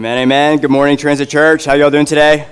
Amen, amen. Good morning, Transit Church. How y'all doing today?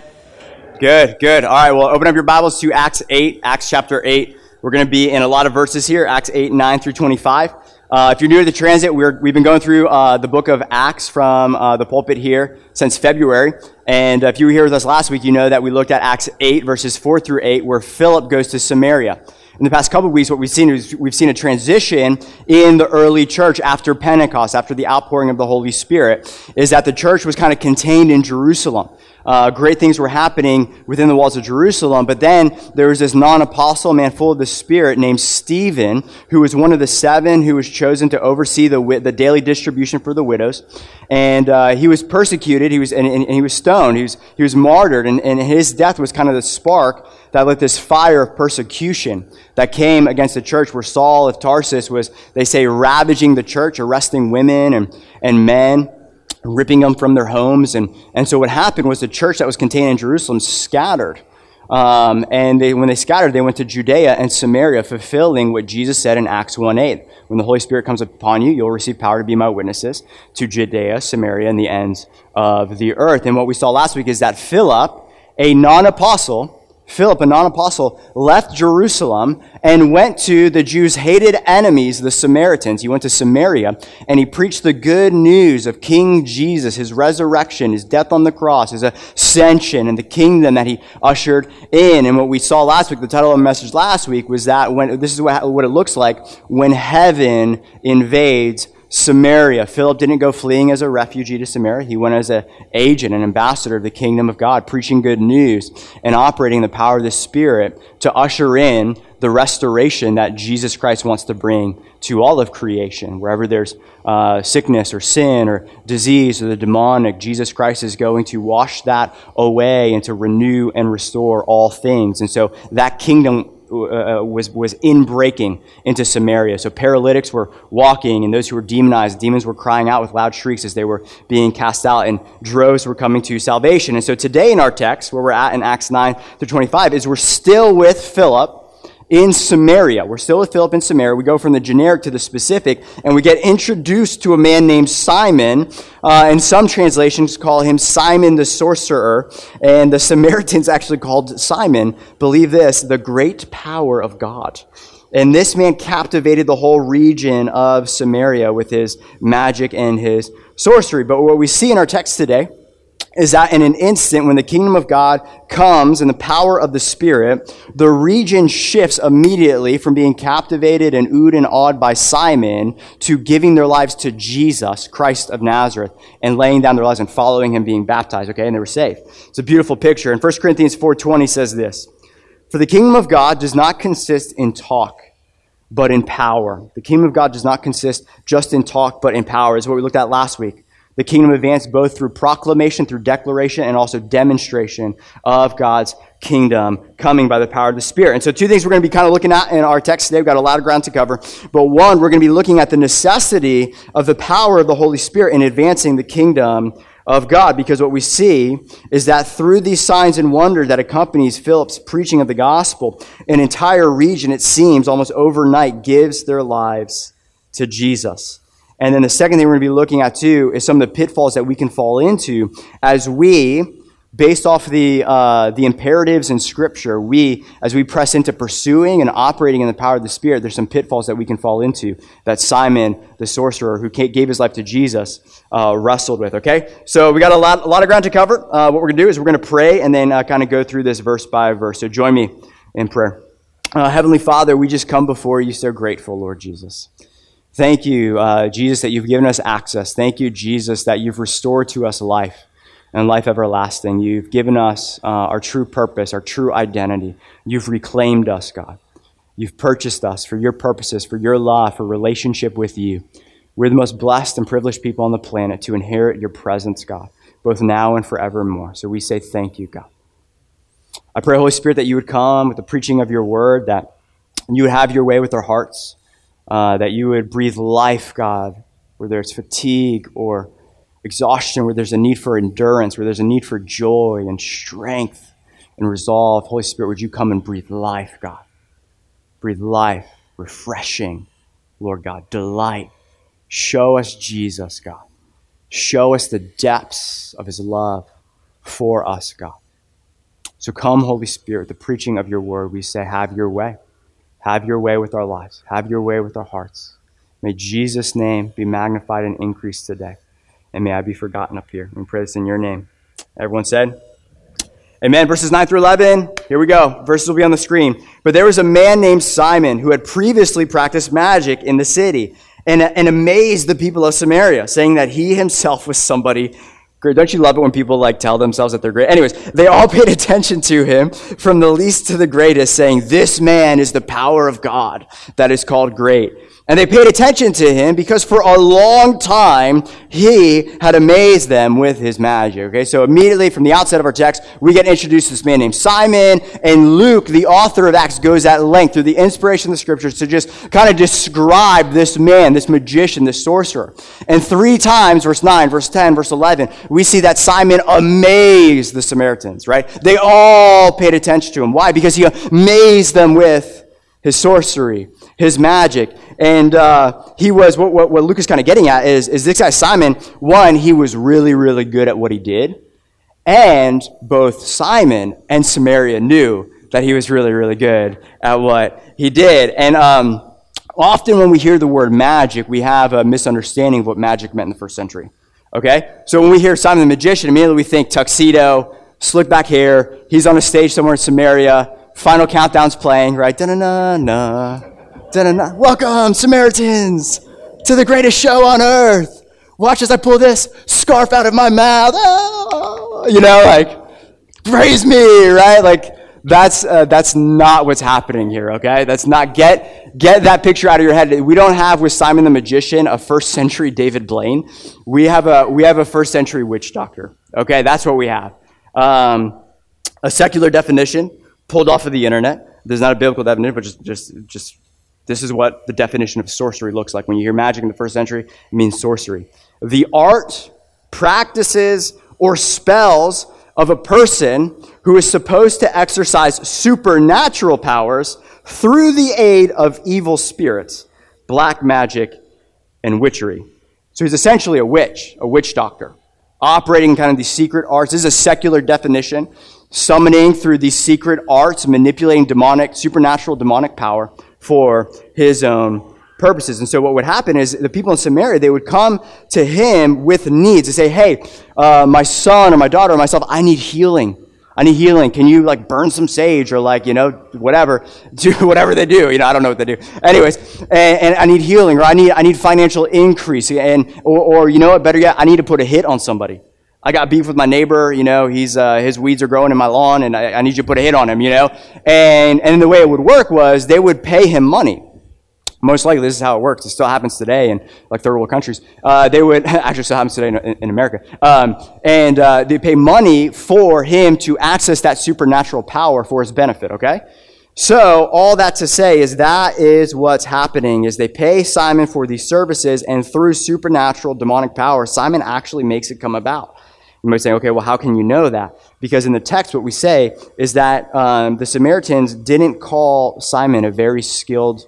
Good, good. All right, well, open up your Bibles to Acts 8, Acts chapter 8. We're going to be in a lot of verses here, Acts 8, 9 through 25. Uh, if you're new to the transit, we have been going through uh, the book of Acts from uh, the pulpit here since February. And if you were here with us last week, you know that we looked at Acts 8, verses 4 through 8, where Philip goes to Samaria in the past couple weeks, what we've seen is we've seen a transition in the early church after Pentecost, after the outpouring of the Holy Spirit, is that the church was kind of contained in Jerusalem. Uh, great things were happening within the walls of Jerusalem, but then there was this non-apostle man full of the Spirit named Stephen, who was one of the seven who was chosen to oversee the, the daily distribution for the widows. And uh, he was persecuted, he was, and, and, he was stoned, he was, he was martyred, and, and his death was kind of the spark that lit this fire of persecution that came against the church where Saul of Tarsus was, they say, ravaging the church, arresting women and, and men, ripping them from their homes. And, and so what happened was the church that was contained in Jerusalem scattered. Um, and they, when they scattered, they went to Judea and Samaria, fulfilling what Jesus said in Acts 1 8. When the Holy Spirit comes upon you, you'll receive power to be my witnesses to Judea, Samaria, and the ends of the earth. And what we saw last week is that Philip, a non apostle, Philip, a non apostle, left Jerusalem and went to the Jews' hated enemies, the Samaritans. He went to Samaria and he preached the good news of King Jesus, his resurrection, his death on the cross, his ascension, and the kingdom that he ushered in. And what we saw last week, the title of the message last week was that when, this is what, what it looks like when heaven invades Samaria. Philip didn't go fleeing as a refugee to Samaria. He went as an agent, an ambassador of the kingdom of God, preaching good news and operating the power of the Spirit to usher in the restoration that Jesus Christ wants to bring to all of creation. Wherever there's uh, sickness or sin or disease or the demonic, Jesus Christ is going to wash that away and to renew and restore all things. And so that kingdom uh, uh, was, was in breaking into Samaria. So paralytics were walking, and those who were demonized, demons were crying out with loud shrieks as they were being cast out, and droves were coming to salvation. And so today in our text, where we're at in Acts 9 through 25, is we're still with Philip in Samaria. We're still with Philip in Samaria. We go from the generic to the specific, and we get introduced to a man named Simon. Uh, and some translations call him Simon the sorcerer, and the Samaritans actually called Simon, believe this, the great power of God. And this man captivated the whole region of Samaria with his magic and his sorcery. But what we see in our text today is that in an instant, when the kingdom of God comes and the power of the Spirit, the region shifts immediately from being captivated and oohed and awed by Simon to giving their lives to Jesus, Christ of Nazareth, and laying down their lives and following him, being baptized, okay? And they were saved. It's a beautiful picture. And 1 Corinthians 4.20 says this, For the kingdom of God does not consist in talk, but in power. The kingdom of God does not consist just in talk, but in power, is what we looked at last week the kingdom advanced both through proclamation, through declaration, and also demonstration of God's kingdom coming by the power of the Spirit. And so, two things we're going to be kind of looking at in our text today. We've got a lot of ground to cover. But one, we're going to be looking at the necessity of the power of the Holy Spirit in advancing the kingdom of God, because what we see is that through these signs and wonders that accompanies Philip's preaching of the gospel, an entire region, it seems, almost overnight, gives their lives to Jesus. And then the second thing we're going to be looking at too is some of the pitfalls that we can fall into as we, based off the, uh, the imperatives in Scripture, we, as we press into pursuing and operating in the power of the Spirit, there's some pitfalls that we can fall into that Simon, the sorcerer, who gave his life to Jesus, uh, wrestled with. Okay? So we got a lot, a lot of ground to cover. Uh, what we're going to do is we're going to pray and then uh, kind of go through this verse by verse. So join me in prayer. Uh, Heavenly Father, we just come before you so grateful, Lord Jesus. Thank you, uh, Jesus, that you've given us access. Thank you, Jesus, that you've restored to us life and life everlasting. You've given us uh, our true purpose, our true identity. You've reclaimed us, God. You've purchased us for your purposes, for your love, for relationship with you. We're the most blessed and privileged people on the planet to inherit your presence, God, both now and forevermore. So we say thank you, God. I pray, Holy Spirit, that you would come with the preaching of your word, that you would have your way with our hearts uh, that you would breathe life, God, where there's fatigue or exhaustion, where there's a need for endurance, where there's a need for joy and strength and resolve. Holy Spirit, would you come and breathe life, God? Breathe life, refreshing, Lord God, delight. Show us Jesus, God. Show us the depths of his love for us, God. So come, Holy Spirit, the preaching of your word, we say, have your way. Have your way with our lives. Have your way with our hearts. May Jesus' name be magnified and increased today. And may I be forgotten up here. We pray this in your name. Everyone said, Amen. Verses 9 through 11. Here we go. Verses will be on the screen. But there was a man named Simon who had previously practiced magic in the city and, and amazed the people of Samaria, saying that he himself was somebody great. Don't you love it when people like tell themselves that they're great? Anyways, they all paid attention to him from the least to the greatest, saying, This man is the power of God that is called great. And they paid attention to him because for a long time he had amazed them with his magic. Okay, so immediately from the outset of our text, we get introduced to this man named Simon, and Luke, the author of Acts, goes at length through the inspiration of the scriptures to just kind of describe this man, this magician, this sorcerer. And three times, verse 9, verse 10, verse 11, we see that Simon amazed the Samaritans, right? They all paid attention to him. Why? Because he amazed them with his sorcery, his magic. And uh, he was, what, what, what Luke is kind of getting at is, is this guy Simon, one, he was really, really good at what he did. And both Simon and Samaria knew that he was really, really good at what he did. And um, often when we hear the word magic, we have a misunderstanding of what magic meant in the first century. Okay? So when we hear Simon the magician, immediately we think tuxedo, slick back hair, he's on a stage somewhere in Samaria, final countdown's playing, right? Da-na-na-na, da-na-na. Welcome, Samaritans, to the greatest show on earth. Watch as I pull this scarf out of my mouth. Ah! You know, like, praise me, right? Like, that's, uh, that's not what's happening here, okay? That's not, get, get that picture out of your head. We don't have with Simon the Magician a first century David Blaine. We have a, we have a first century witch doctor, okay? That's what we have. Um, a secular definition pulled off of the internet. There's not a biblical definition, but just, just, just this is what the definition of sorcery looks like. When you hear magic in the first century, it means sorcery. The art, practices, or spells of a person who is supposed to exercise supernatural powers through the aid of evil spirits, black magic, and witchery. So he's essentially a witch, a witch doctor, operating kind of these secret arts. This is a secular definition summoning through these secret arts, manipulating demonic, supernatural demonic power for his own purposes. And so what would happen is the people in Samaria, they would come to him with needs. They say, hey, uh, my son or my daughter or myself, I need healing. I need healing. Can you like burn some sage or like, you know, whatever, do whatever they do. You know, I don't know what they do. Anyways, and, and I need healing or I need, I need financial increase and, or, or, you know what, better yet, I need to put a hit on somebody. I got beef with my neighbor, you know, he's, uh, his weeds are growing in my lawn and I, I need you to put a hit on him, you know. And, and the way it would work was they would pay him money. Most likely, this is how it works. It still happens today in like third world countries. Uh, they would actually still happens today in, in America, um, and uh, they pay money for him to access that supernatural power for his benefit. Okay, so all that to say is that is what's happening. Is they pay Simon for these services, and through supernatural demonic power, Simon actually makes it come about. You might say, okay, well, how can you know that? Because in the text, what we say is that um, the Samaritans didn't call Simon a very skilled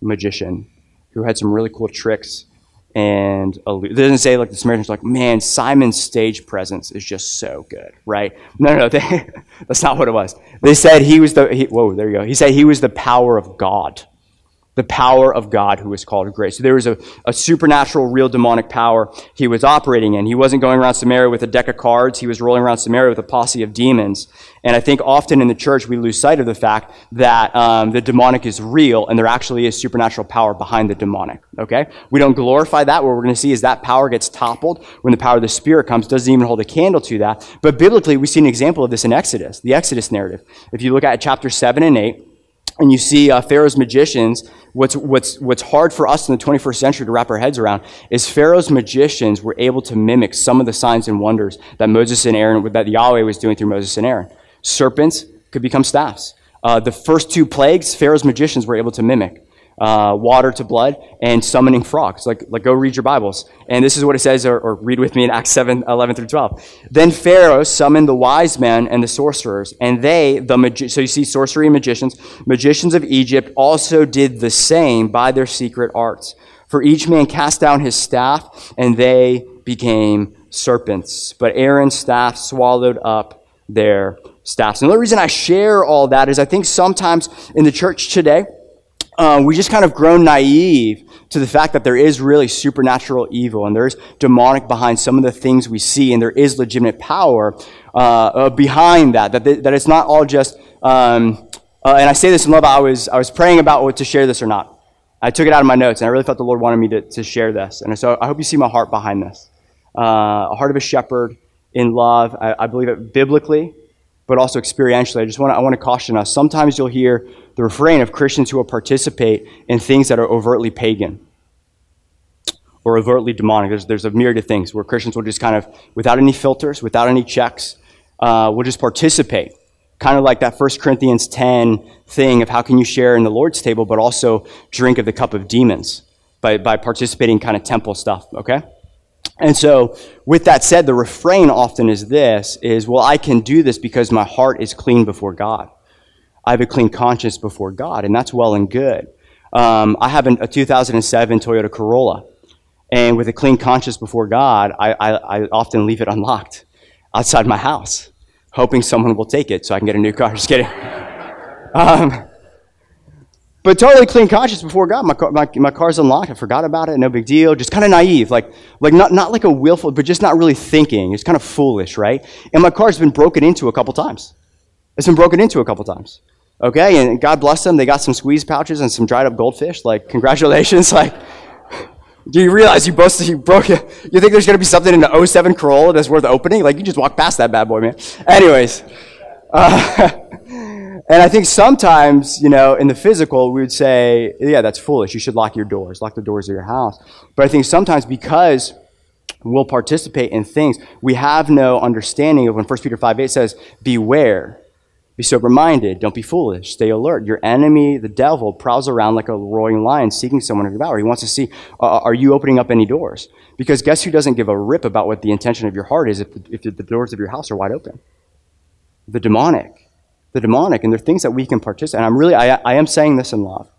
magician who had some really cool tricks. And it doesn't say like the Samaritans like, man, Simon's stage presence is just so good, right? No, no, no they, that's not what it was. They said he was the, he, whoa, there you go. He said he was the power of God the power of God who is called grace. So there was a, a supernatural, real demonic power he was operating in. He wasn't going around Samaria with a deck of cards. He was rolling around Samaria with a posse of demons. And I think often in the church we lose sight of the fact that um, the demonic is real and there actually is supernatural power behind the demonic. Okay? We don't glorify that. What we're going to see is that power gets toppled when the power of the Spirit comes. Doesn't even hold a candle to that. But biblically, we see an example of this in Exodus, the Exodus narrative. If you look at chapter 7 and 8, and you see uh, Pharaoh's magicians, what's, what's, what's hard for us in the 21st century to wrap our heads around is Pharaoh's magicians were able to mimic some of the signs and wonders that Moses and Aaron, that Yahweh was doing through Moses and Aaron. Serpents could become staffs. Uh, the first two plagues, Pharaoh's magicians were able to mimic uh, water to blood, and summoning frogs. Like, like, go read your Bibles. And this is what it says, or, or read with me in Acts 7, 11 through 12. Then Pharaoh summoned the wise men and the sorcerers, and they, the magi- so you see sorcery and magicians, magicians of Egypt also did the same by their secret arts. For each man cast down his staff, and they became serpents, but Aaron's staff swallowed up their staffs. And the reason I share all that is I think sometimes in the church today, uh, we just kind of grown naive to the fact that there is really supernatural evil and there's demonic behind some of the things we see and there is legitimate power uh, uh, behind that, that, that it's not all just, um, uh, and I say this in love, I was, I was praying about what to share this or not. I took it out of my notes and I really felt the Lord wanted me to, to share this. And so I hope you see my heart behind this. Uh, a heart of a shepherd in love. I, I believe it biblically, but also experientially. I just want to, I want to caution us. Sometimes you'll hear the refrain of Christians who will participate in things that are overtly pagan or overtly demonic. There's, there's a myriad of things where Christians will just kind of, without any filters, without any checks, uh, will just participate. Kind of like that 1 Corinthians 10 thing of how can you share in the Lord's table, but also drink of the cup of demons by, by participating kind of temple stuff, okay? And so, with that said, the refrain often is this is, well, I can do this because my heart is clean before God. I have a clean conscience before God, and that's well and good. Um, I have a 2007 Toyota Corolla, and with a clean conscience before God, I, I, I often leave it unlocked outside my house, hoping someone will take it so I can get a new car. Just kidding. Um, but totally clean conscience before God. My, car, my, my car's unlocked. I forgot about it. No big deal. Just kind of naive. Like, like not, not like a willful, but just not really thinking. It's kind of foolish, right? And my car's been broken into a couple times. It's been broken into a couple times. Okay, and God bless them. They got some squeeze pouches and some dried up goldfish. Like, congratulations. Like, do you realize you both you broke it? You think there's going to be something in the 07 Corolla that's worth opening? Like, you just walk past that bad boy, man. Anyways, uh, and I think sometimes, you know, in the physical, we would say, yeah, that's foolish. You should lock your doors, lock the doors of your house. But I think sometimes because we'll participate in things, we have no understanding of when 1 Peter 5 8 says, beware be sober minded. Don't be foolish. Stay alert. Your enemy, the devil, prowls around like a roaring lion seeking someone to devour. He wants to see uh, are you opening up any doors? Because guess who doesn't give a rip about what the intention of your heart is if the, if the doors of your house are wide open? The demonic. The demonic. And there are things that we can participate And I'm really, I, I am saying this in love.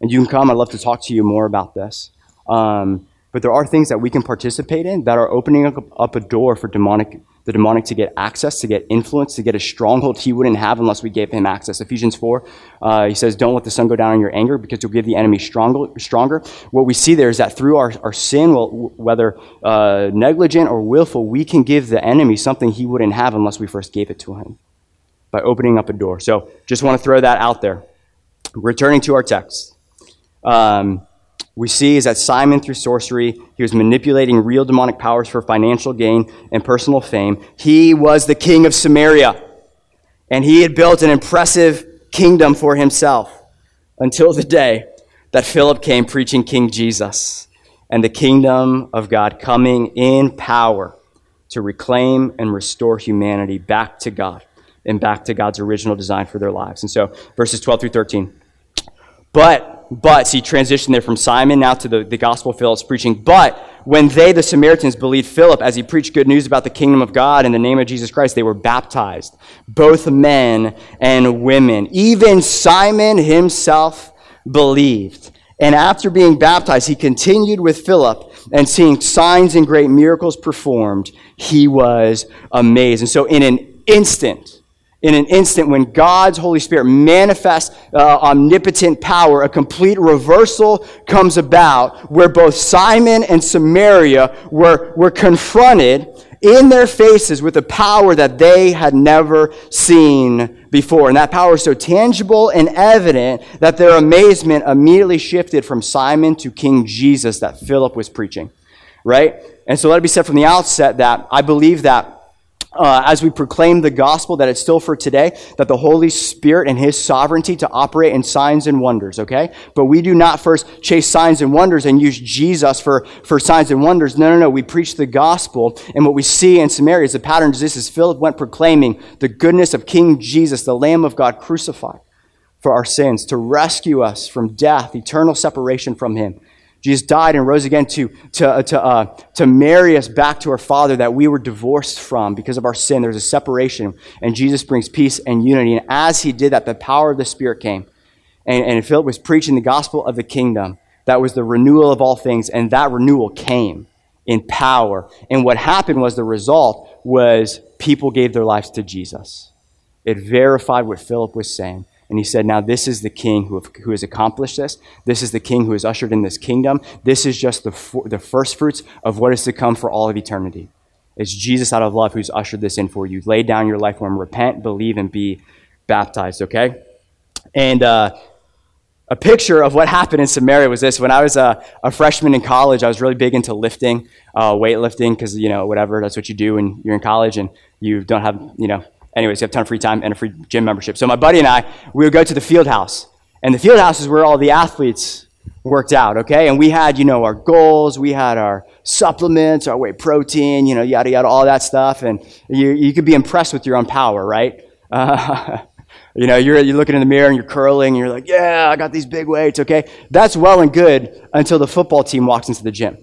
And you can come. I'd love to talk to you more about this. Um, but there are things that we can participate in that are opening up, a door for demonic the demonic to get access, to get influence, to get a stronghold he wouldn't have unless we gave him access. Ephesians 4, uh, he says, Don't let the sun go down on your anger because you'll give the enemy stronger. stronger. What we see there is that through our, our sin, well, whether uh, negligent or willful, we can give the enemy something he wouldn't have unless we first gave it to him by opening up a door. So just want to throw that out there. Returning to our text. Um, we see is that Simon, through sorcery, he was manipulating real demonic powers for financial gain and personal fame. He was the king of Samaria, and he had built an impressive kingdom for himself until the day that Philip came preaching King Jesus and the kingdom of God coming in power to reclaim and restore humanity back to God and back to God's original design for their lives. And so, verses 12 through 13. But but, see, transition there from Simon now to the, the gospel Philip's preaching. But when they, the Samaritans, believed Philip as he preached good news about the kingdom of God in the name of Jesus Christ, they were baptized, both men and women. Even Simon himself believed. And after being baptized, he continued with Philip and seeing signs and great miracles performed. He was amazed. And so, in an instant, in an instant when God's Holy Spirit manifests uh, omnipotent power, a complete reversal comes about where both Simon and Samaria were, were confronted in their faces with a power that they had never seen before. And that power is so tangible and evident that their amazement immediately shifted from Simon to King Jesus that Philip was preaching. Right? And so let it be said from the outset that I believe that uh, as we proclaim the gospel that it's still for today, that the Holy Spirit and His sovereignty to operate in signs and wonders, okay? But we do not first chase signs and wonders and use Jesus for, for signs and wonders. No, no, no. We preach the gospel. And what we see in Samaria is the pattern is this is Philip went proclaiming the goodness of King Jesus, the Lamb of God crucified for our sins, to rescue us from death, eternal separation from Him. Jesus died and rose again to, to, uh, to, uh, to marry us back to our Father that we were divorced from because of our sin. There's a separation, and Jesus brings peace and unity. And as he did that, the power of the Spirit came. And, and Philip was preaching the gospel of the kingdom. That was the renewal of all things, and that renewal came in power. And what happened was the result was people gave their lives to Jesus. It verified what Philip was saying. And he said, Now this is the king who, who has accomplished this. This is the king who has ushered in this kingdom. This is just the, the first fruits of what is to come for all of eternity. It's Jesus out of love who's ushered this in for you. Lay down your life for him. Repent, believe, and be baptized, okay? And uh, a picture of what happened in Samaria was this. When I was a, a freshman in college, I was really big into lifting, uh, weightlifting, because, you know, whatever, that's what you do when you're in college and you don't have, you know, anyways, you have a ton of free time and a free gym membership. So my buddy and I, we would go to the field house. And the field house is where all the athletes worked out, okay? And we had, you know, our goals, we had our supplements, our whey protein, you know, yada, yada, all that stuff. And you, you could be impressed with your own power, right? Uh, You know, you're, you're looking in the mirror and you're curling and you're like, yeah, I got these big weights, okay? That's well and good until the football team walks into the gym,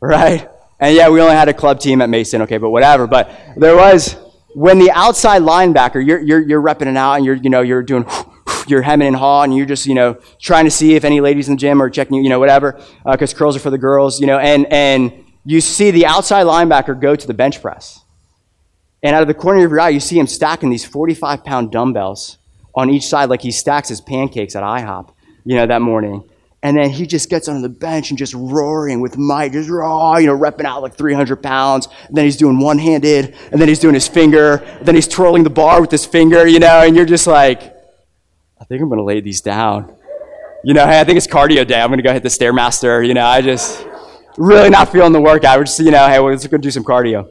right? And yeah, we only had a club team at Mason, okay, but whatever. But there was, when the outside linebacker, you're, you're, you're repping it out and you're, you know, you're doing, you're hemming and hawing and you're just, you know, trying to see if any ladies in the gym are checking, you you know, whatever, because uh, curls are for the girls, you know, and, and you see the outside linebacker go to the bench press and out of the corner of your eye, you see him stacking these 45 pound dumbbells on each side, like he stacks his pancakes at IHOP, you know, that morning. And then he just gets on the bench and just roaring with might, just raw, you know, repping out like 300 pounds. And then he's doing one handed, and then he's doing his finger, then he's twirling the bar with his finger, you know, and you're just like, I think I'm going to lay these down. You know, hey, I think it's cardio day. I'm going to go hit the Stairmaster. You know, I just really not feeling the workout. We're just, you know, hey, well, let's go do some cardio.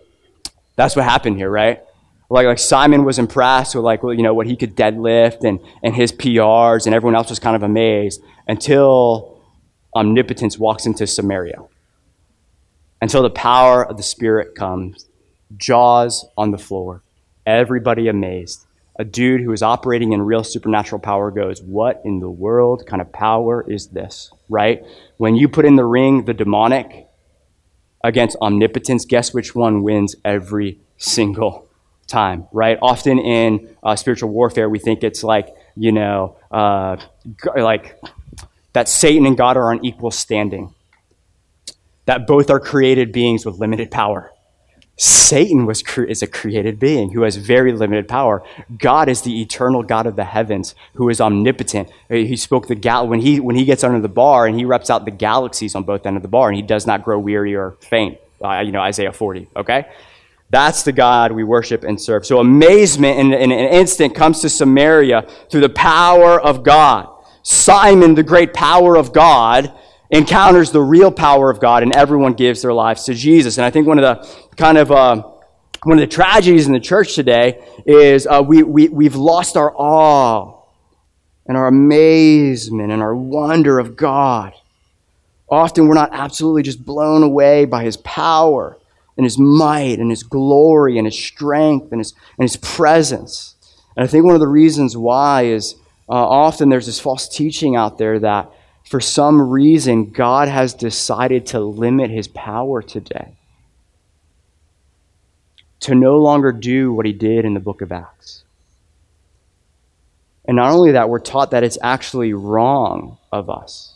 That's what happened here, right? Like, like Simon was impressed with like, you know, what he could deadlift and, and his PRs, and everyone else was kind of amazed until omnipotence walks into Samaria. Until the power of the Spirit comes, jaws on the floor, everybody amazed. A dude who is operating in real supernatural power goes, What in the world kind of power is this? Right? When you put in the ring the demonic, against omnipotence, guess which one wins every single time, right? Often in uh, spiritual warfare, we think it's like, you know, uh, like that Satan and God are on equal standing, that both are created beings with limited power. Satan was cre- is a created being who has very limited power. God is the eternal God of the heavens who is omnipotent. He spoke the gal- when he when he gets under the bar and he reps out the galaxies on both ends of the bar and he does not grow weary or faint. Uh, you know Isaiah 40. Okay, that's the God we worship and serve. So amazement in, in an instant comes to Samaria through the power of God. Simon, the great power of God, encounters the real power of God, and everyone gives their lives to Jesus. And I think one of the kind of uh, one of the tragedies in the church today is uh, we, we, we've lost our awe and our amazement and our wonder of God. Often we're not absolutely just blown away by his power and his might and his glory and his strength and his, and his presence. And I think one of the reasons why is uh, often there's this false teaching out there that for some reason, God has decided to limit his power today. To no longer do what he did in the book of Acts. And not only that, we're taught that it's actually wrong of us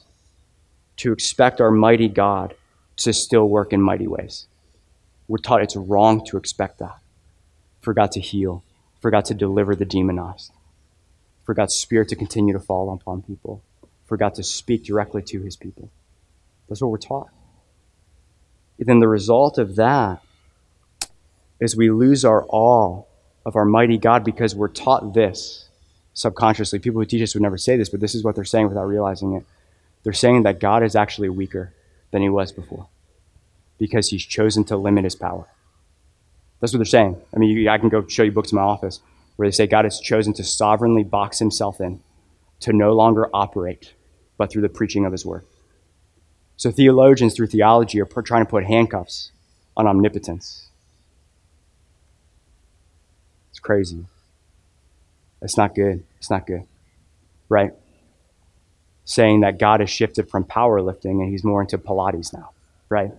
to expect our mighty God to still work in mighty ways. We're taught it's wrong to expect that. For God to heal, for God to deliver the demonized, for God's Spirit to continue to fall upon people for God to speak directly to his people. That's what we're taught. And then the result of that is we lose our awe of our mighty God because we're taught this subconsciously. People who teach us would never say this, but this is what they're saying without realizing it. They're saying that God is actually weaker than he was before because he's chosen to limit his power. That's what they're saying. I mean, I can go show you books in my office where they say God has chosen to sovereignly box himself in, to no longer operate but through the preaching of his word. So theologians, through theology, are trying to put handcuffs on omnipotence. It's crazy. It's not good. It's not good. Right? Saying that God has shifted from powerlifting and he's more into Pilates now. Right?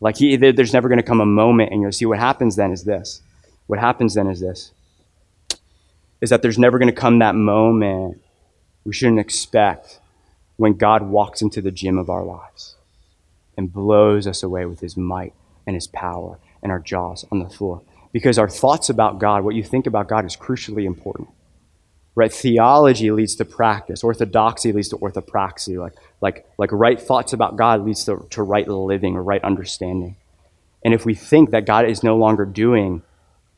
Like he, there's never going to come a moment, and you'll see what happens then is this. What happens then is this is that there's never going to come that moment we shouldn't expect when God walks into the gym of our lives. and blows us away with his might and his power and our jaws on the floor. Because our thoughts about God, what you think about God, is crucially important. Right? Theology leads to practice. Orthodoxy leads to orthopraxy. Like, like, like right thoughts about God leads to, to right living or right understanding. And if we think that God is no longer doing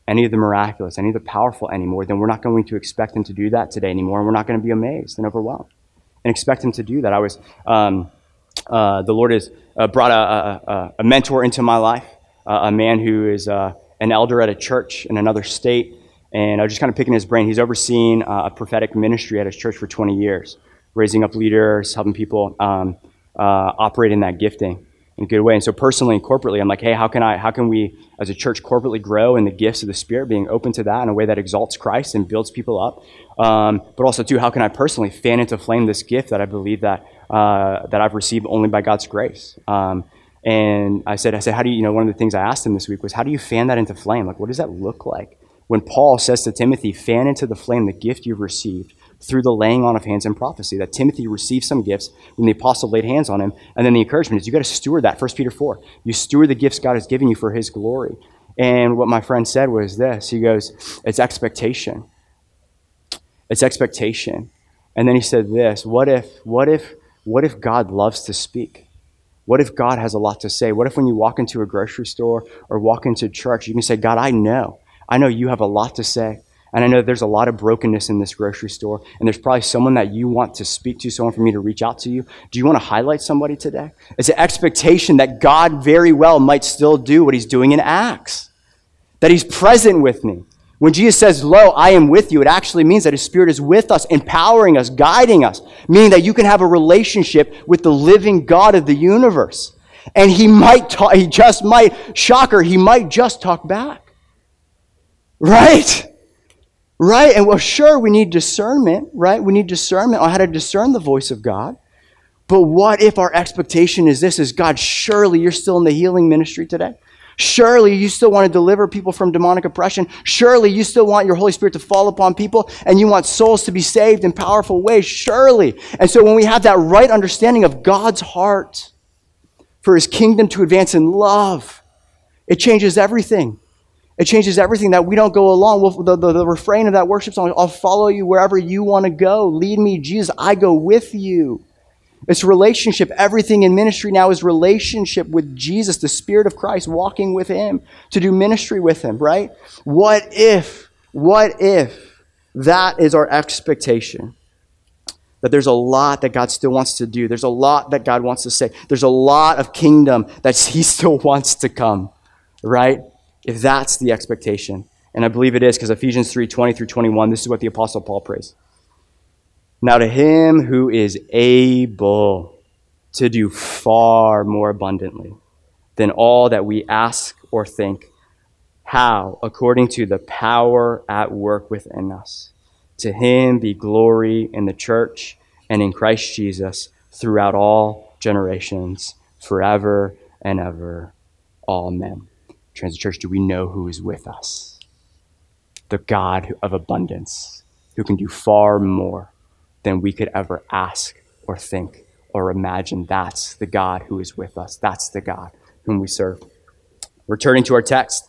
any of the miraculous, any of the powerful anymore, then we're not going to expect him to do that today anymore, and we're not going to be amazed and overwhelmed and expect him to do that. I was, um, uh, the Lord has uh, brought a, a, a, mentor into my life, uh, a man who is uh, an elder at a church in another state, and I was just kind of picking his brain. He's overseen uh, a prophetic ministry at his church for 20 years, raising up leaders, helping people um, uh, operate in that gifting in a good way. And so personally and corporately, I'm like, hey, how can I, how can we as a church corporately grow in the gifts of the Spirit, being open to that in a way that exalts Christ and builds people up? Um, but also too, how can I personally fan into flame this gift that I believe that uh, that I've received only by God's grace? Um, and I said, I said, how do you, you know, one of the things I asked him this week was, how do you fan that into flame? Like, what does that look like? When Paul says to Timothy, fan into the flame the gift you've received through the laying on of hands and prophecy. That Timothy received some gifts when the apostle laid hands on him. And then the encouragement is you got to steward that. 1 Peter 4. You steward the gifts God has given you for his glory. And what my friend said was this he goes, It's expectation. It's expectation. And then he said this what if, what if, what if God loves to speak? What if God has a lot to say? What if when you walk into a grocery store or walk into church, you can say, God, I know. I know you have a lot to say. And I know there's a lot of brokenness in this grocery store, and there's probably someone that you want to speak to, someone for me to reach out to you. Do you want to highlight somebody today? It's an expectation that God very well might still do what he's doing in Acts, that he's present with me. When Jesus says, Lo, I am with you, it actually means that his spirit is with us, empowering us, guiding us, meaning that you can have a relationship with the living God of the universe. And he might talk, he just might, shocker, he might just talk back. Right? Right? And well, sure, we need discernment, right? We need discernment on how to discern the voice of God. But what if our expectation is this is God, surely you're still in the healing ministry today? Surely you still want to deliver people from demonic oppression. Surely you still want your Holy Spirit to fall upon people and you want souls to be saved in powerful ways. Surely. And so when we have that right understanding of God's heart for his kingdom to advance in love, it changes everything. It changes everything that we don't go along. Well, the, the, the refrain of that worship song, I'll follow you wherever you want to go. Lead me, Jesus. I go with you. It's relationship. Everything in ministry now is relationship with Jesus, the Spirit of Christ, walking with Him to do ministry with Him, right? What if, what if that is our expectation? That there's a lot that God still wants to do. There's a lot that God wants to say. There's a lot of kingdom that He still wants to come, right? If that's the expectation. And I believe it is because Ephesians 3 20 through 21, this is what the Apostle Paul prays. Now, to him who is able to do far more abundantly than all that we ask or think, how? According to the power at work within us. To him be glory in the church and in Christ Jesus throughout all generations, forever and ever. Amen. Transit Church, do we know who is with us? The God of abundance, who can do far more than we could ever ask or think or imagine. That's the God who is with us. That's the God whom we serve. Returning to our text,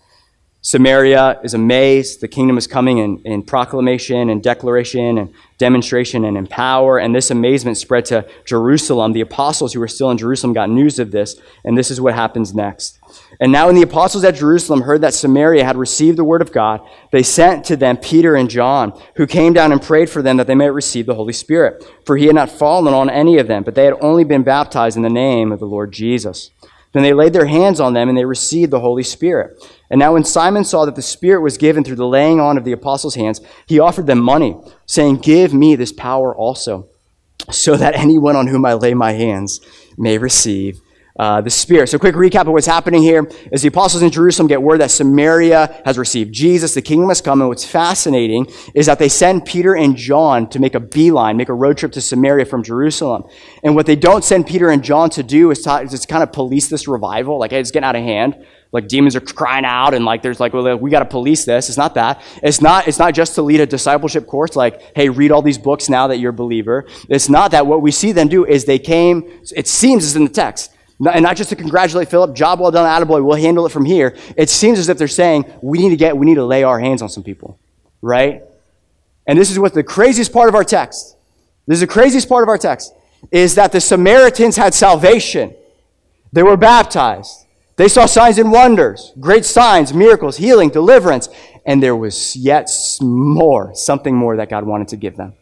Samaria is amazed. The kingdom is coming in, in proclamation and declaration and demonstration and in power. And this amazement spread to Jerusalem. The apostles who were still in Jerusalem got news of this. And this is what happens next. And now, when the apostles at Jerusalem heard that Samaria had received the word of God, they sent to them Peter and John, who came down and prayed for them that they might receive the Holy Spirit. For he had not fallen on any of them, but they had only been baptized in the name of the Lord Jesus. Then they laid their hands on them and they received the Holy Spirit. And now, when Simon saw that the Spirit was given through the laying on of the apostles' hands, he offered them money, saying, Give me this power also, so that anyone on whom I lay my hands may receive uh, the Spirit. So, quick recap of what's happening here is the apostles in Jerusalem get word that Samaria has received Jesus, the kingdom has come, and what's fascinating is that they send Peter and John to make a beeline, make a road trip to Samaria from Jerusalem. And what they don't send Peter and John to do is to, is to kind of police this revival, like, hey, it's getting out of hand. Like demons are crying out, and like there's like well, we got to police this. It's not that. It's not. It's not just to lead a discipleship course. Like, hey, read all these books now that you're a believer. It's not that. What we see them do is they came. It seems is in the text and not just to congratulate Philip, job well done, attaboy, we'll handle it from here. It seems as if they're saying, we need to get, we need to lay our hands on some people, right? And this is what the craziest part of our text, this is the craziest part of our text, is that the Samaritans had salvation. They were baptized. They saw signs and wonders, great signs, miracles, healing, deliverance, and there was yet more, something more that God wanted to give them.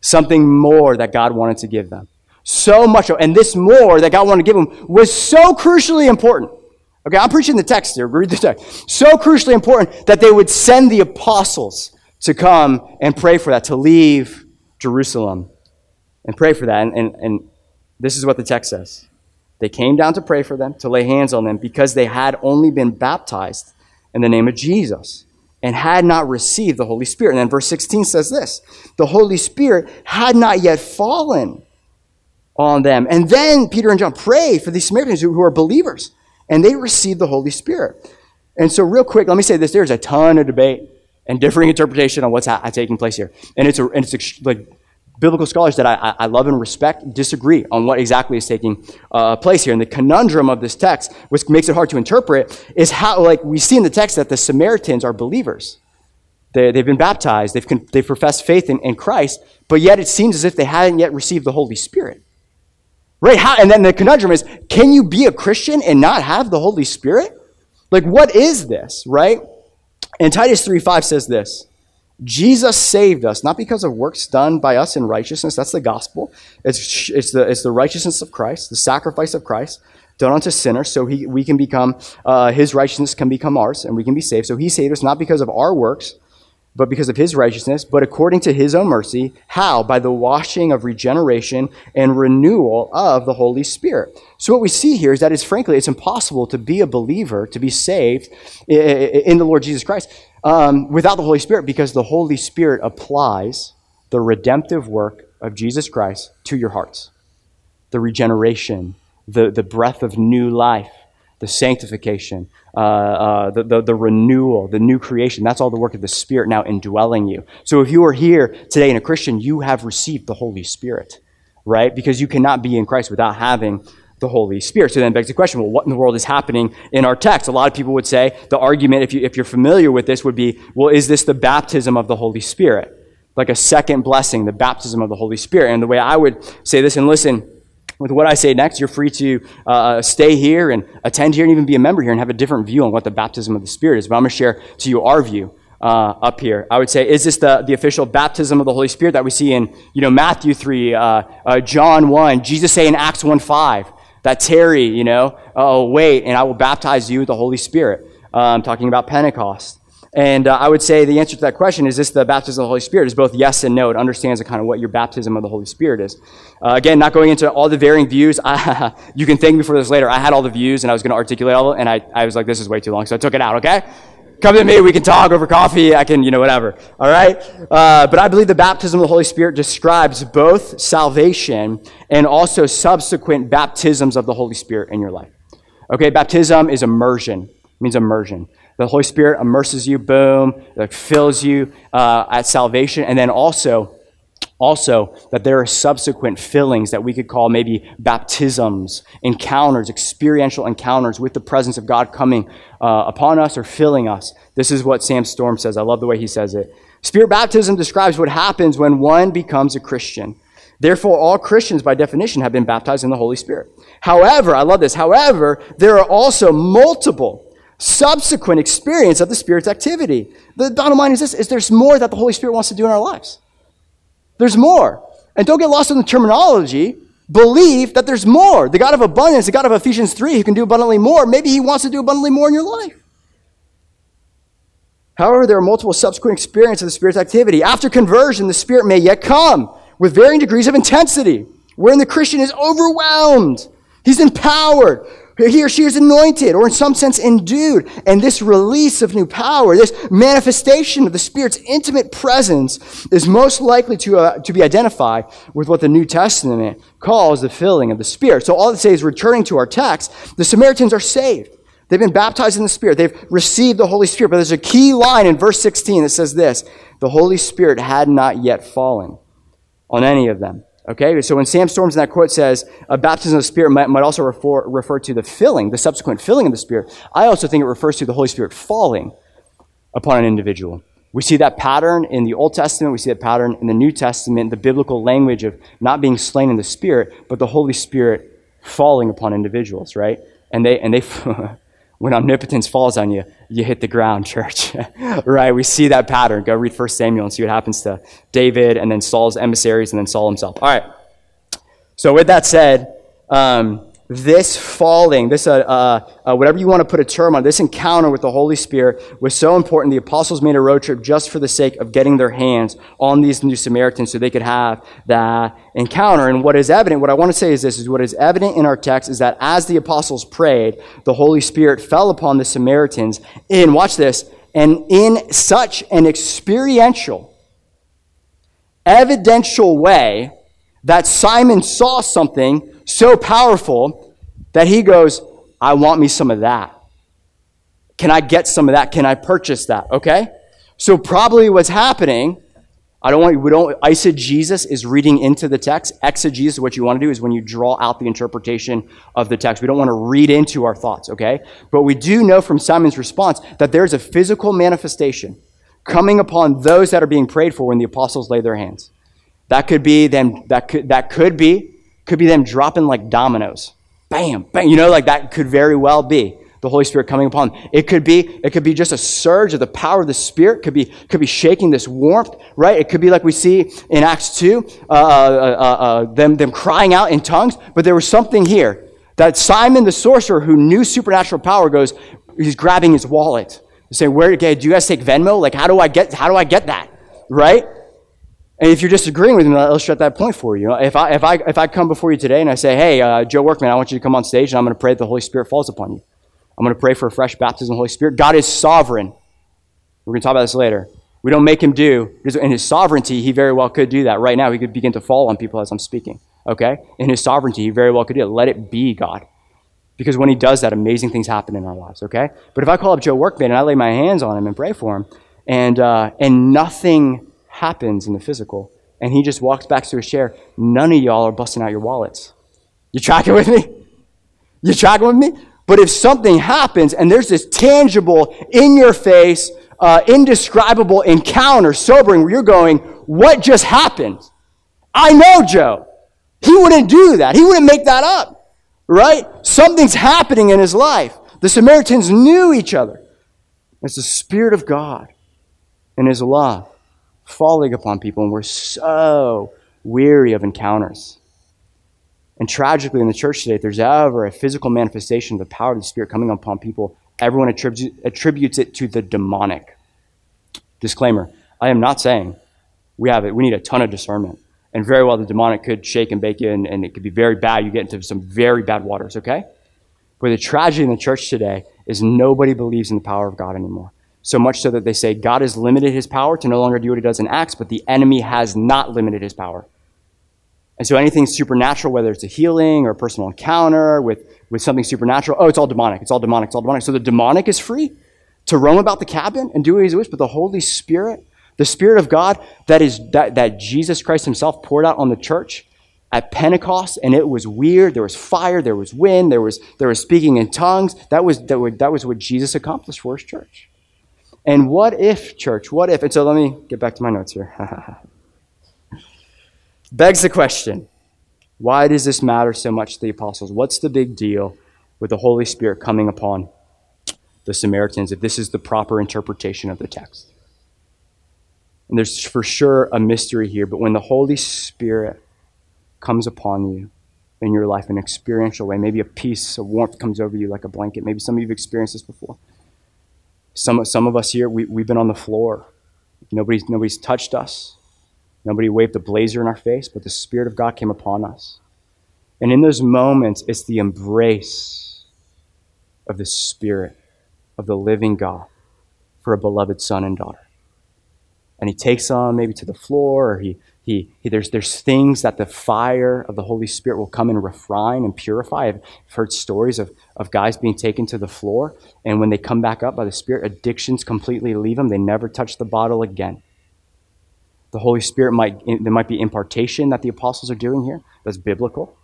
Something more that God wanted to give them. So much, and this more that God wanted to give them was so crucially important. Okay, I'm preaching the text here. Read the text. So crucially important that they would send the apostles to come and pray for that, to leave Jerusalem and pray for that. And, and, and this is what the text says. They came down to pray for them, to lay hands on them, because they had only been baptized in the name of Jesus and had not received the Holy Spirit. And then verse 16 says this the Holy Spirit had not yet fallen on them. And then Peter and John pray for these Samaritans who, are believers, and they receive the Holy Spirit. And so, real quick, let me say this there's a ton of debate and differing interpretation on what's ha- taking place here. And it's, a, and it's like biblical scholars that I, I love and respect disagree on what exactly is taking uh, place here. And the conundrum of this text, which makes it hard to interpret, is how, like, we see in the text that the Samaritans are believers. They, have been baptized, they've, con- they've professed faith in, in Christ, but yet it seems as if they hadn't yet received the Holy Spirit. Right? How, and then the conundrum is can you be a Christian and not have the Holy Spirit? Like, what is this, right? And Titus 3 5 says this Jesus saved us, not because of works done by us in righteousness. That's the gospel. It's, it's, the, it's the righteousness of Christ, the sacrifice of Christ done unto sinners, so he, we can become, uh, his righteousness can become ours, and we can be saved. So he saved us not because of our works, but because of his righteousness, but according to his own mercy. How? By the washing of regeneration and renewal of the Holy Spirit. So what we see here is that it's frankly, it's impossible to be a believer, to be saved in the Lord Jesus Christ um, without the Holy Spirit because the Holy Spirit applies the redemptive work of Jesus Christ to your hearts. The regeneration, the, the breath of new life, the sanctification, uh, uh, the, the, the, renewal, the new creation. That's all the work of the Spirit now indwelling you. So if you are here today in a Christian, you have received the Holy Spirit, right? Because you cannot be in Christ without having the Holy Spirit. So then begs the question, well, what in the world is happening in our text? A lot of people would say the argument, if, you, if you're familiar with this, would be, well, is this the baptism of the Holy Spirit? Like a second blessing, the baptism of the Holy Spirit. And the way I would say this, and listen, with what I say next, you're free to uh, stay here and attend here and even be a member here and have a different view on what the baptism of the Spirit is. But I'm going to share to you our view. Uh, up here. I would say, is this the, the official baptism of the Holy Spirit that we see in, you know, Matthew 3, uh, uh John 1, Jesus say in Acts 1 5, that Terry, you know, oh, wait, and I will baptize you with the Holy Spirit. Um, talking about Pentecost. And uh, I would say the answer to that question is this the baptism of the Holy Spirit is both yes and no. It understands kind of what your baptism of the Holy Spirit is. Uh, again, not going into all the varying views. I, you can thank me for this later. I had all the views and I was going to articulate all of it, and I, I was like, this is way too long, so I took it out, okay? Come to me, we can talk over coffee, I can, you know, whatever. All right? Uh, but I believe the baptism of the Holy Spirit describes both salvation and also subsequent baptisms of the Holy Spirit in your life. Okay, baptism is immersion, it means immersion. The Holy Spirit immerses you, boom, it fills you uh, at salvation, and then also also, that there are subsequent fillings that we could call maybe baptisms, encounters, experiential encounters with the presence of God coming uh, upon us or filling us. This is what Sam Storms says. I love the way he says it. Spirit baptism describes what happens when one becomes a Christian. Therefore, all Christians, by definition, have been baptized in the Holy Spirit. However, I love this. However, there are also multiple subsequent experience of the Spirit's activity. The bottom line is this, is there's more that the Holy Spirit wants to do in our lives. There's more. And don't get lost in the terminology. Believe that there's more. The God of abundance, the God of Ephesians 3, who can do abundantly more, maybe he wants to do abundantly more in your life. However, there are multiple subsequent experiences of the Spirit's activity. After conversion, the Spirit may yet come with varying degrees of intensity, wherein the Christian is overwhelmed. He's empowered he or she is anointed, or in some sense endued. And this release of new power, this manifestation of the Spirit's intimate presence, is most likely to, uh, to be identified with what the New Testament calls the filling of the Spirit. So all it says returning to our text, the Samaritans are saved. They've been baptized in the Spirit. They've received the Holy Spirit. But there's a key line in verse 16 that says this The Holy Spirit had not yet fallen on any of them Okay, so when Sam Storms in that quote says a baptism of the Spirit might, might also refer, refer to the filling, the subsequent filling of the Spirit, I also think it refers to the Holy Spirit falling upon an individual. We see that pattern in the Old Testament, we see that pattern in the New Testament, the biblical language of not being slain in the Spirit, but the Holy Spirit falling upon individuals, right? And they, and they, when omnipotence falls on you, you hit the ground, church. right? We see that pattern. Go read 1 Samuel and see what happens to David and then Saul's emissaries and then Saul himself. All right. So, with that said, um, this falling, this, uh, uh, uh, whatever you want to put a term on, this encounter with the Holy Spirit was so important. The apostles made a road trip just for the sake of getting their hands on these new Samaritans so they could have that encounter. And what is evident, what I want to say is this, is what is evident in our text is that as the apostles prayed, the Holy Spirit fell upon the Samaritans in, watch this, and in such an experiential, evidential way that Simon saw something so powerful that he goes, I want me some of that. Can I get some of that? Can I purchase that? Okay? So probably what's happening, I don't want we don't eisegesis is reading into the text. Exegesis, what you want to do is when you draw out the interpretation of the text. We don't want to read into our thoughts, okay? But we do know from Simon's response that there's a physical manifestation coming upon those that are being prayed for when the apostles lay their hands. That could be them, that could that could be could be them dropping like dominoes. Bam, bam. You know, like that could very well be the Holy Spirit coming upon them. It could be, it could be just a surge of the power of the Spirit. Could be, could be shaking this warmth, right? It could be like we see in Acts 2, uh, uh, uh, uh, them, them crying out in tongues. But there was something here that Simon the sorcerer, who knew supernatural power, goes, he's grabbing his wallet. Say, where, okay, do you guys take Venmo? Like, how do I get, how do I get that? Right? And if you're disagreeing with me, I'll illustrate that point for you. If I, if I, if I come before you today and I say, hey, uh, Joe Workman, I want you to come on stage and I'm going to pray that the Holy Spirit falls upon you. I'm going to pray for a fresh baptism of the Holy Spirit. God is sovereign. We're going to talk about this later. We don't make him do. In his sovereignty, he very well could do that. Right now, he could begin to fall on people as I'm speaking. Okay? In his sovereignty, he very well could do it. Let it be God. Because when he does that, amazing things happen in our lives. Okay? But if I call up Joe Workman and I lay my hands on him and pray for him, and, uh, and nothing happens in the physical, and he just walks back to his chair, none of y'all are busting out your wallets. You tracking with me? You tracking with me? But if something happens and there's this tangible, in your face, uh, indescribable encounter, sobering, where you're going, what just happened? I know Joe. He wouldn't do that. He wouldn't make that up, right? Something's happening in his life. The Samaritans knew each other. It's the Spirit of God and His love falling upon people, and we're so weary of encounters. And tragically, in the church today, if there's ever a physical manifestation of the power of the Spirit coming upon people, everyone attributes, attributes it to the demonic. Disclaimer I am not saying we have it, we need a ton of discernment. And very well, the demonic could shake and bake you, and, and it could be very bad. You get into some very bad waters, okay? But the tragedy in the church today is nobody believes in the power of God anymore. So much so that they say God has limited his power to no longer do what he does in Acts, but the enemy has not limited his power. And so anything supernatural, whether it's a healing or a personal encounter with, with something supernatural, oh, it's all demonic. It's all demonic. It's all demonic. So the demonic is free to roam about the cabin and do what he wishes, but the Holy Spirit, the Spirit of God that is that, that Jesus Christ himself poured out on the church at Pentecost, and it was weird. There was fire, there was wind, there was there was speaking in tongues. That was that, was, that was what Jesus accomplished for his church. And what if, church, what if? And so let me get back to my notes here. Begs the question why does this matter so much to the apostles? What's the big deal with the Holy Spirit coming upon the Samaritans if this is the proper interpretation of the text? And there's for sure a mystery here, but when the Holy Spirit comes upon you in your life in an experiential way, maybe a peace, a warmth comes over you like a blanket. Maybe some of you have experienced this before. Some, some of us here, we, we've been on the floor. Nobody's, nobody's touched us. Nobody waved a blazer in our face, but the Spirit of God came upon us. And in those moments, it's the embrace of the Spirit of the living God for a beloved son and daughter. And he takes them maybe to the floor, or he, he, he, there's, there's things that the fire of the Holy Spirit will come and refine and purify. I've heard stories of, of guys being taken to the floor, and when they come back up by the Spirit, addictions completely leave them. They never touch the bottle again. The Holy Spirit might, there might be impartation that the apostles are doing here. That's biblical.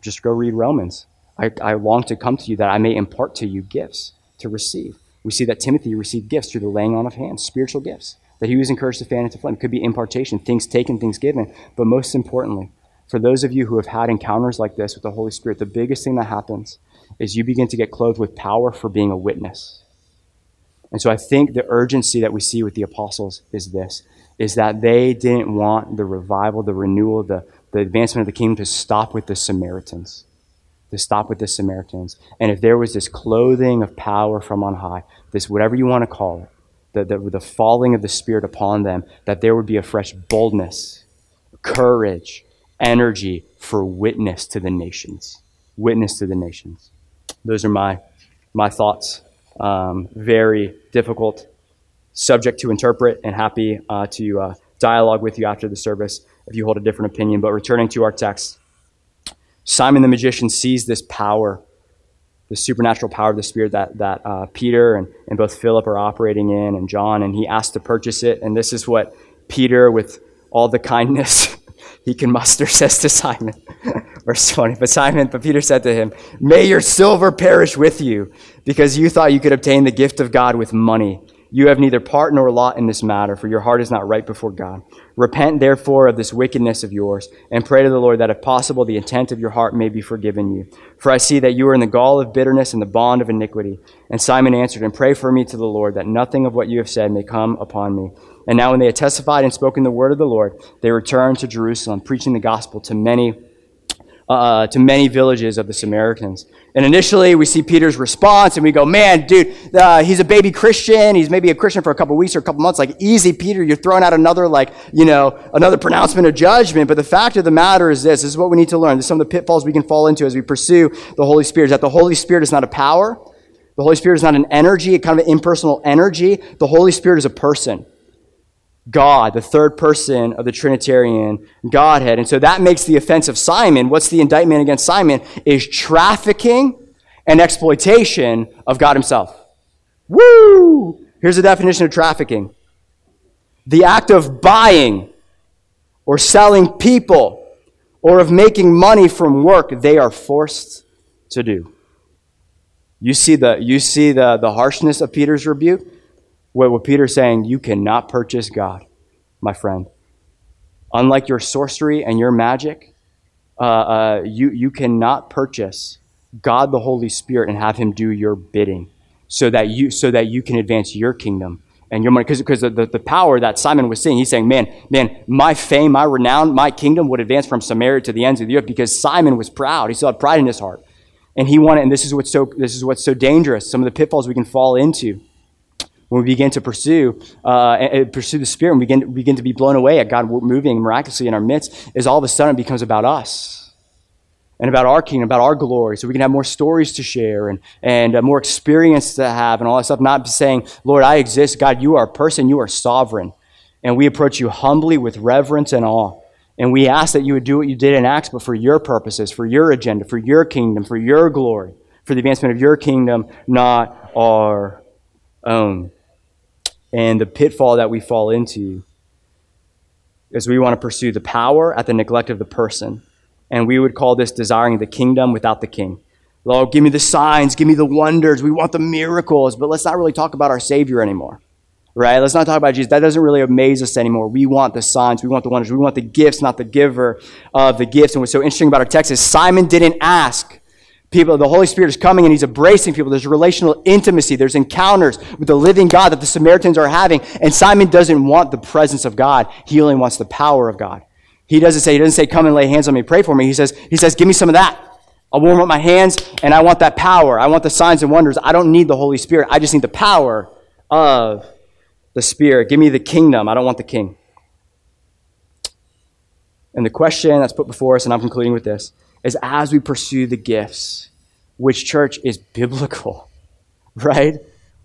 Just go read Romans. I, I long to come to you that I may impart to you gifts to receive. We see that Timothy received gifts through the laying on of hands, spiritual gifts, that he was encouraged to fan into flame. It could be impartation, things taken, things given. But most importantly, for those of you who have had encounters like this with the Holy Spirit, the biggest thing that happens is you begin to get clothed with power for being a witness. And so I think the urgency that we see with the apostles is this is that they didn't want the revival, the renewal, the, the advancement of the kingdom to stop with the Samaritans. To stop with the Samaritans. And if there was this clothing of power from on high, this whatever you want to call it, the, the, the falling of the Spirit upon them, that there would be a fresh boldness, courage, energy for witness to the nations. Witness to the nations. Those are my, my thoughts. Um, very difficult subject to interpret, and happy uh, to uh, dialogue with you after the service if you hold a different opinion. But returning to our text, Simon the magician sees this power, the supernatural power of the Spirit that, that uh, Peter and, and both Philip are operating in, and John, and he asked to purchase it. And this is what Peter, with all the kindness he can muster, says to Simon. Verse 20. But Simon, but Peter said to him, May your silver perish with you, because you thought you could obtain the gift of God with money. You have neither part nor lot in this matter, for your heart is not right before God. Repent therefore of this wickedness of yours, and pray to the Lord that if possible the intent of your heart may be forgiven you. For I see that you are in the gall of bitterness and the bond of iniquity. And Simon answered, And pray for me to the Lord, that nothing of what you have said may come upon me. And now when they had testified and spoken the word of the Lord, they returned to Jerusalem, preaching the gospel to many uh, to many villages of the Samaritans. And initially, we see Peter's response, and we go, "Man, dude, uh, he's a baby Christian. He's maybe a Christian for a couple weeks or a couple months. Like, easy, Peter. You're throwing out another, like, you know, another pronouncement of judgment. But the fact of the matter is this: this is what we need to learn. This is some of the pitfalls we can fall into as we pursue the Holy Spirit. Is that the Holy Spirit is not a power. The Holy Spirit is not an energy, a kind of an impersonal energy. The Holy Spirit is a person. God, the third person of the Trinitarian Godhead. And so that makes the offense of Simon. What's the indictment against Simon? Is trafficking and exploitation of God Himself. Woo! Here's the definition of trafficking the act of buying or selling people or of making money from work they are forced to do. You see the, you see the, the harshness of Peter's rebuke? What, what Peter's saying, you cannot purchase God, my friend. Unlike your sorcery and your magic, uh, uh, you, you cannot purchase God the Holy Spirit and have him do your bidding so that you, so that you can advance your kingdom and your money. Because the, the, the power that Simon was seeing, he's saying, man, man, my fame, my renown, my kingdom would advance from Samaria to the ends of the earth because Simon was proud. He still had pride in his heart. And he wanted, and this is what's so, this is what's so dangerous, some of the pitfalls we can fall into when we begin to pursue uh, and pursue the Spirit and begin, begin to be blown away at God moving miraculously in our midst, is all of a sudden it becomes about us and about our kingdom, about our glory, so we can have more stories to share and, and uh, more experience to have and all that stuff. Not saying, Lord, I exist. God, you are a person, you are sovereign. And we approach you humbly with reverence and awe. And we ask that you would do what you did in Acts, but for your purposes, for your agenda, for your kingdom, for your glory, for the advancement of your kingdom, not our own and the pitfall that we fall into is we want to pursue the power at the neglect of the person. And we would call this desiring the kingdom without the king. Lord, give me the signs, give me the wonders. We want the miracles, but let's not really talk about our Savior anymore. Right? Let's not talk about Jesus. That doesn't really amaze us anymore. We want the signs, we want the wonders, we want the gifts, not the giver of the gifts. And what's so interesting about our text is Simon didn't ask People, the Holy Spirit is coming and He's embracing people. There's relational intimacy. There's encounters with the living God that the Samaritans are having. And Simon doesn't want the presence of God. He only wants the power of God. He doesn't say, he doesn't say, come and lay hands on me, pray for me. He says, he says, give me some of that. I'll warm up my hands and I want that power. I want the signs and wonders. I don't need the Holy Spirit. I just need the power of the Spirit. Give me the kingdom. I don't want the king. And the question that's put before us, and I'm concluding with this, is as we pursue the gifts, which church is biblical, right?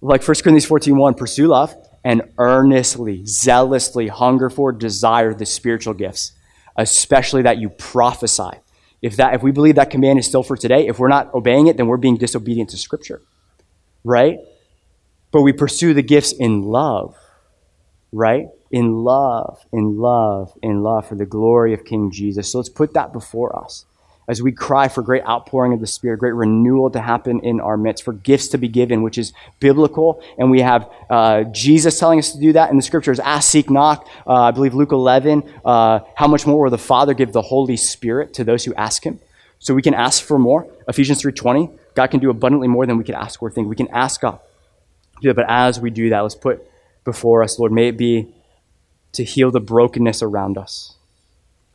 Like 1 Corinthians 14 1, pursue love and earnestly, zealously hunger for, desire the spiritual gifts, especially that you prophesy. If, that, if we believe that command is still for today, if we're not obeying it, then we're being disobedient to Scripture, right? But we pursue the gifts in love. right? In love, in love, in love for the glory of King Jesus. So let's put that before us as we cry for great outpouring of the Spirit, great renewal to happen in our midst, for gifts to be given, which is biblical. And we have uh, Jesus telling us to do that in the scriptures ask, seek, knock. Uh, I believe Luke 11. Uh, how much more will the Father give the Holy Spirit to those who ask Him? So we can ask for more. Ephesians 3.20. God can do abundantly more than we can ask or think. We can ask God. Yeah, But as we do that, let's put before us, Lord, may it be to heal the brokenness around us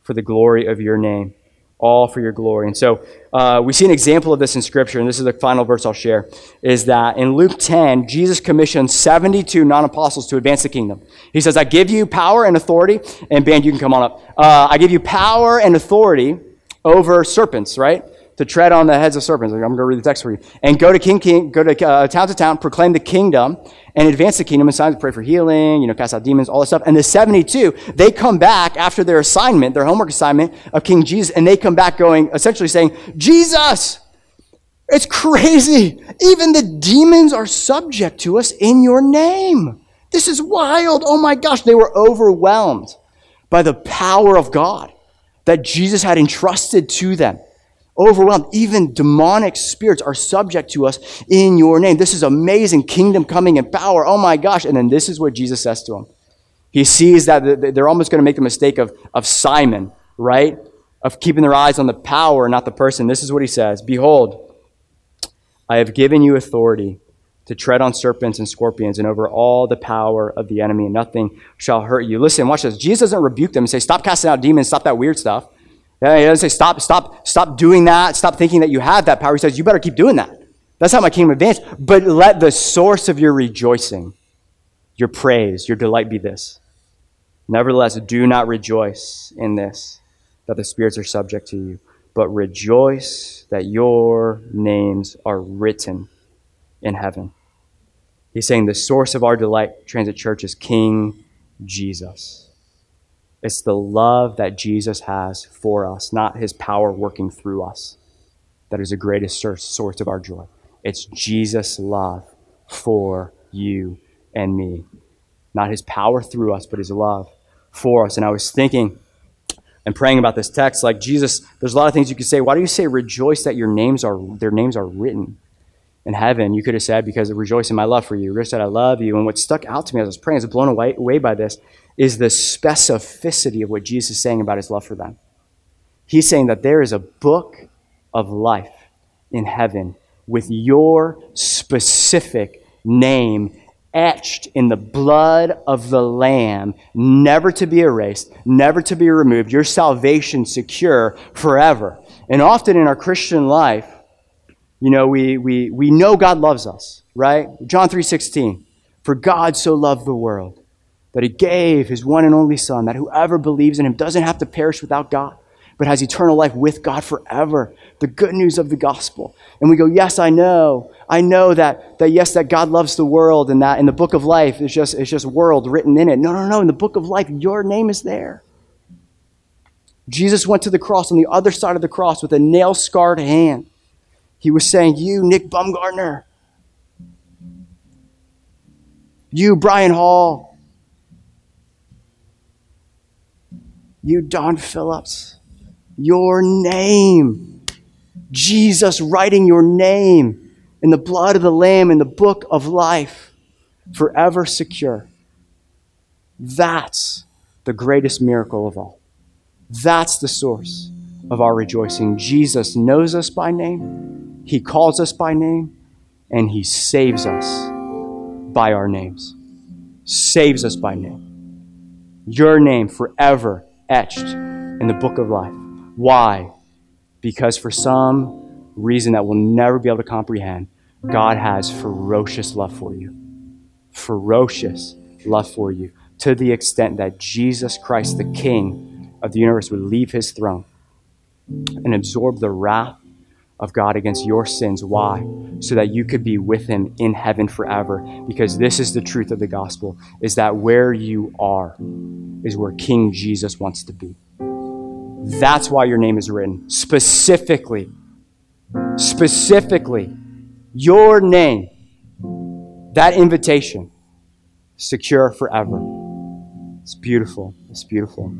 for the glory of your name all for your glory. And so uh, we see an example of this in Scripture, and this is the final verse I'll share, is that in Luke 10, Jesus commissioned 72 non apostles to advance the kingdom. He says, I give you power and authority, and band, you can come on up. Uh, I give you power and authority over serpents, right? To tread on the heads of serpents. I'm going to read the text for you. And go to king, king, go to uh, town to town, proclaim the kingdom, and advance the kingdom and signs, pray for healing, you know, cast out demons, all this stuff. And the 72, they come back after their assignment, their homework assignment of King Jesus, and they come back going, essentially saying, Jesus, it's crazy. Even the demons are subject to us in your name. This is wild. Oh my gosh. They were overwhelmed by the power of God that Jesus had entrusted to them overwhelmed. Even demonic spirits are subject to us in your name. This is amazing. Kingdom coming in power. Oh my gosh. And then this is what Jesus says to them. He sees that they're almost going to make the mistake of, of Simon, right? Of keeping their eyes on the power, not the person. This is what he says Behold, I have given you authority to tread on serpents and scorpions and over all the power of the enemy, and nothing shall hurt you. Listen, watch this. Jesus doesn't rebuke them and say, Stop casting out demons, stop that weird stuff. Yeah, he doesn't say, stop, stop, stop doing that. Stop thinking that you have that power. He says, you better keep doing that. That's how my kingdom advance. But let the source of your rejoicing, your praise, your delight be this. Nevertheless, do not rejoice in this, that the spirits are subject to you, but rejoice that your names are written in heaven. He's saying the source of our delight, Transit Church, is King Jesus. It's the love that Jesus has for us, not his power working through us, that is the greatest source of our joy. It's Jesus' love for you and me. Not his power through us, but his love for us. And I was thinking and praying about this text, like Jesus, there's a lot of things you could say. Why do you say rejoice that your names are their names are written in heaven? You could have said, because rejoice in my love for you. You said, I love you. And what stuck out to me as I was praying, I was blown away, away by this, is the specificity of what Jesus is saying about his love for them. He's saying that there is a book of life in heaven with your specific name etched in the blood of the Lamb, never to be erased, never to be removed, your salvation secure forever. And often in our Christian life, you know, we, we, we know God loves us, right? John 3.16, for God so loved the world that he gave his one and only Son, that whoever believes in him doesn't have to perish without God, but has eternal life with God forever. The good news of the gospel. And we go, yes, I know. I know that, that yes, that God loves the world and that in the book of life is just, it's just world written in it. No, no, no. In the book of life, your name is there. Jesus went to the cross on the other side of the cross with a nail scarred hand. He was saying, You, Nick Bumgardner. You, Brian Hall. You, Don Phillips, your name. Jesus writing your name in the blood of the Lamb in the book of life, forever secure. That's the greatest miracle of all. That's the source of our rejoicing. Jesus knows us by name, He calls us by name, and He saves us by our names. Saves us by name. Your name forever etched in the book of life. Why? Because for some reason that we'll never be able to comprehend, God has ferocious love for you. Ferocious love for you. To the extent that Jesus Christ, the King of the universe, would leave his throne and absorb the wrath of God against your sins. Why? So that you could be with him in heaven forever. Because this is the truth of the gospel, is that where you are is where King Jesus wants to be. That's why your name is written. Specifically, specifically, your name, that invitation, secure forever. It's beautiful. It's beautiful.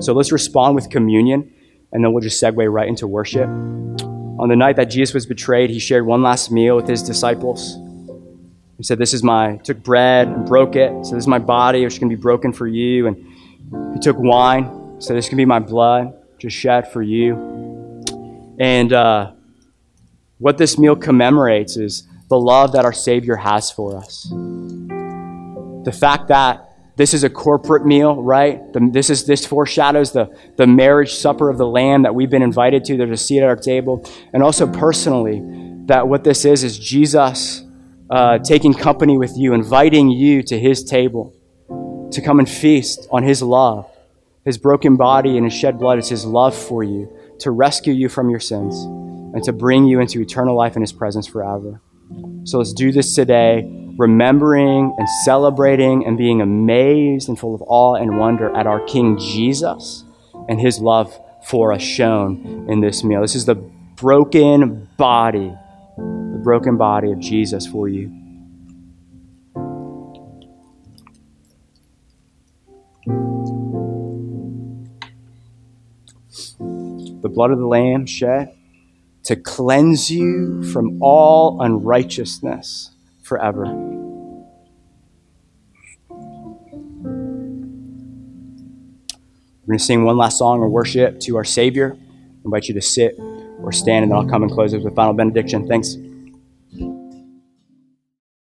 So let's respond with communion, and then we'll just segue right into worship. On the night that Jesus was betrayed, he shared one last meal with his disciples. He said, This is my, took bread and broke it. So this is my body, which to be broken for you. And he took wine. So this can be my blood, just shed for you. And uh, what this meal commemorates is the love that our Savior has for us. The fact that this is a corporate meal, right? The, this is this foreshadows the, the marriage supper of the Lamb that we've been invited to. There's a seat at our table, and also personally, that what this is is Jesus uh, taking company with you, inviting you to His table to come and feast on His love, His broken body and His shed blood. It's His love for you to rescue you from your sins and to bring you into eternal life in His presence forever. So let's do this today, remembering and celebrating and being amazed and full of awe and wonder at our King Jesus and his love for us shown in this meal. This is the broken body, the broken body of Jesus for you. The blood of the Lamb shed to cleanse you from all unrighteousness forever. We're going to sing one last song of worship to our Savior. I invite you to sit or stand, and then I'll come and close with a final benediction. Thanks.